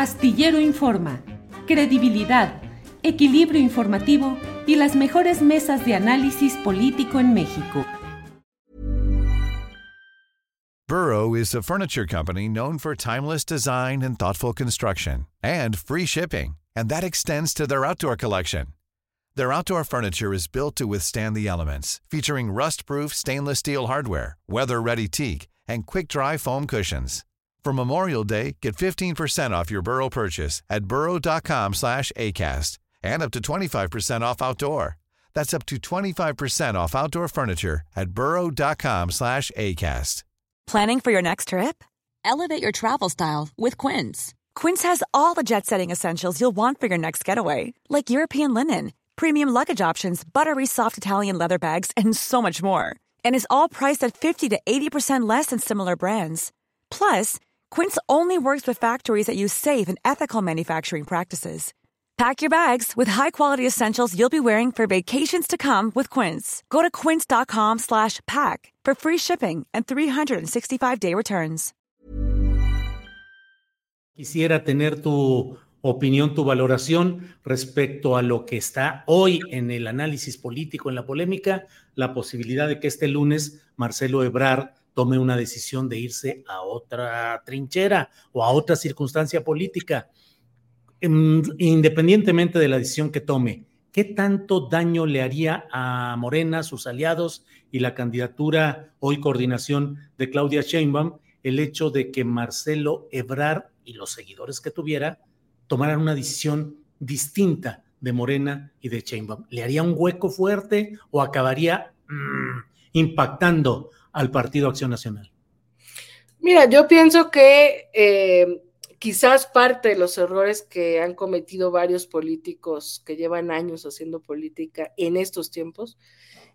Astillero Informa, credibilidad, equilibrio informativo y las mejores mesas de análisis político en México. Burrow is a furniture company known for timeless design and thoughtful construction and free shipping, and that extends to their outdoor collection. Their outdoor furniture is built to withstand the elements, featuring rust-proof stainless steel hardware, weather-ready teak, and quick-dry foam cushions. For Memorial Day, get 15% off your Burrow purchase at burrow.com slash ACAST and up to 25% off outdoor. That's up to 25% off outdoor furniture at burrow.com slash ACAST. Planning for your next trip? Elevate your travel style with Quince. Quince has all the jet-setting essentials you'll want for your next getaway, like European linen, premium luggage options, buttery soft Italian leather bags, and so much more. And is all priced at 50 to 80% less than similar brands. Plus, Quince only works with factories that use safe and ethical manufacturing practices. Pack your bags with high-quality essentials you'll be wearing for vacations to come with Quince. Go to quince.com/pack for free shipping and 365-day returns. Quisiera tener tu opinión, tu valoración respecto a lo que está hoy en el análisis político, en la polémica, la posibilidad de que este lunes Marcelo Ebrard tome una decisión de irse a otra trinchera o a otra circunstancia política, em, independientemente de la decisión que tome. ¿Qué tanto daño le haría a Morena, sus aliados y la candidatura hoy coordinación de Claudia Sheinbaum el hecho de que Marcelo Ebrard y los seguidores que tuviera tomaran una decisión distinta de Morena y de Sheinbaum? ¿Le haría un hueco fuerte o acabaría mmm, impactando al Partido Acción Nacional? Mira, yo pienso que eh, quizás parte de los errores que han cometido varios políticos que llevan años haciendo política en estos tiempos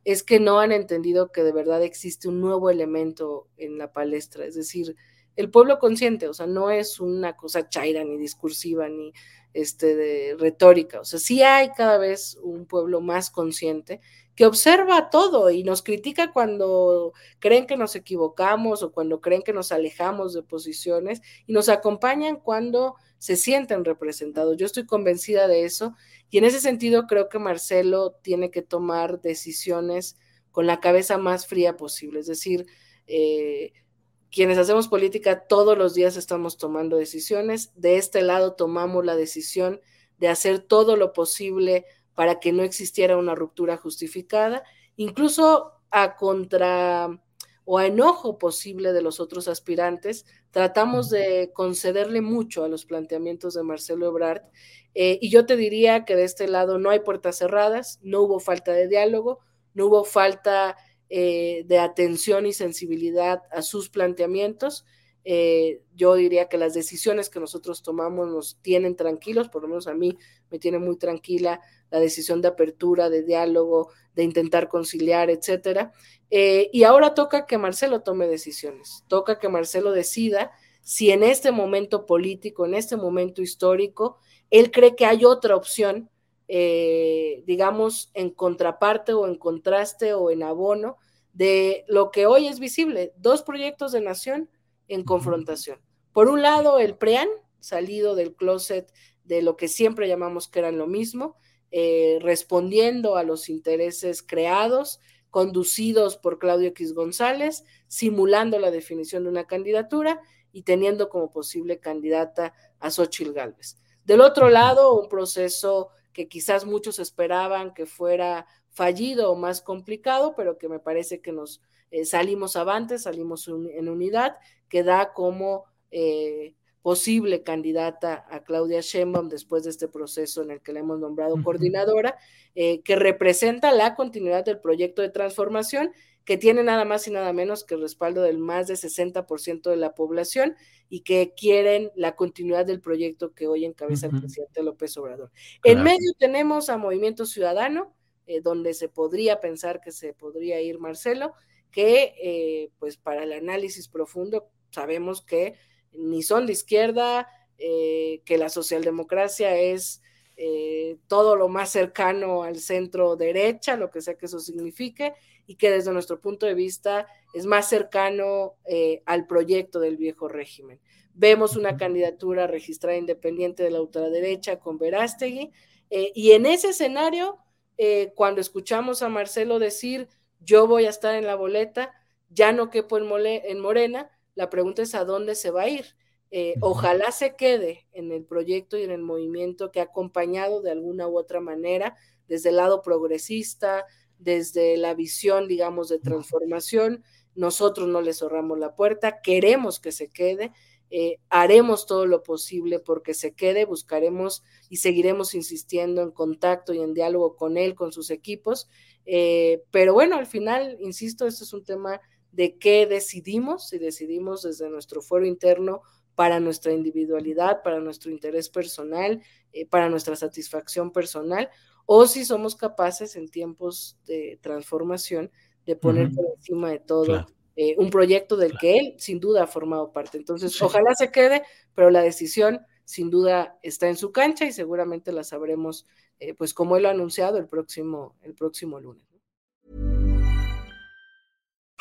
es que no han entendido que de verdad existe un nuevo elemento en la palestra, es decir, el pueblo consciente, o sea, no es una cosa chaira ni discursiva ni este de retórica, o sea, sí hay cada vez un pueblo más consciente que observa todo y nos critica cuando creen que nos equivocamos o cuando creen que nos alejamos de posiciones y nos acompañan cuando se sienten representados. Yo estoy convencida de eso y en ese sentido creo que Marcelo tiene que tomar decisiones con la cabeza más fría posible, es decir, eh, quienes hacemos política todos los días estamos tomando decisiones. De este lado tomamos la decisión de hacer todo lo posible para que no existiera una ruptura justificada, incluso a contra o a enojo posible de los otros aspirantes, tratamos de concederle mucho a los planteamientos de Marcelo Ebrard. Eh, y yo te diría que de este lado no hay puertas cerradas, no hubo falta de diálogo, no hubo falta eh, de atención y sensibilidad a sus planteamientos. Eh, yo diría que las decisiones que nosotros tomamos nos tienen tranquilos, por lo menos a mí me tiene muy tranquila la decisión de apertura, de diálogo, de intentar conciliar, etcétera. Eh, y ahora toca que Marcelo tome decisiones, toca que Marcelo decida si en este momento político, en este momento histórico, él cree que hay otra opción, eh, digamos, en contraparte o en contraste o en abono de lo que hoy es visible, dos proyectos de nación en confrontación. Por un lado, el PREAN, salido del closet de lo que siempre llamamos que eran lo mismo, eh, respondiendo a los intereses creados, conducidos por Claudio X González, simulando la definición de una candidatura y teniendo como posible candidata a Xochitl Gálvez. Del otro lado, un proceso que quizás muchos esperaban que fuera fallido o más complicado, pero que me parece que nos eh, salimos avantes, salimos en unidad, que da como eh, posible candidata a Claudia Sheinbaum después de este proceso en el que la hemos nombrado coordinadora, eh, que representa la continuidad del proyecto de transformación que tiene nada más y nada menos que el respaldo del más de 60% de la población y que quieren la continuidad del proyecto que hoy encabeza el presidente López Obrador. En medio tenemos a Movimiento Ciudadano, donde se podría pensar que se podría ir Marcelo, que eh, pues para el análisis profundo sabemos que ni son de izquierda, eh, que la socialdemocracia es eh, todo lo más cercano al centro derecha, lo que sea que eso signifique, y que desde nuestro punto de vista es más cercano eh, al proyecto del viejo régimen. Vemos una candidatura registrada independiente de la ultraderecha con Verástegui, eh, y en ese escenario, cuando escuchamos a Marcelo decir, yo voy a estar en la boleta, ya no quepo en, en Morena, la pregunta es a dónde se va a ir. Eh, ojalá se quede en el proyecto y en el movimiento que ha acompañado de alguna u otra manera desde el lado progresista, desde la visión, digamos, de transformación. Nosotros no le cerramos la puerta, queremos que se quede, eh, haremos todo lo posible porque se quede, buscaremos y seguiremos insistiendo en contacto y en diálogo con él, con sus equipos. Eh, pero bueno, al final, insisto, este es un tema de qué decidimos, si decidimos desde nuestro foro interno para nuestra individualidad, para nuestro interés personal, eh, para nuestra satisfacción personal, o si somos capaces en tiempos de transformación de poner por encima de todo eh, un proyecto del que él sin duda ha formado parte. Entonces, ojalá se quede, pero la decisión sin duda está en su cancha y seguramente la sabremos, eh, pues como él lo ha anunciado el próximo, el próximo lunes.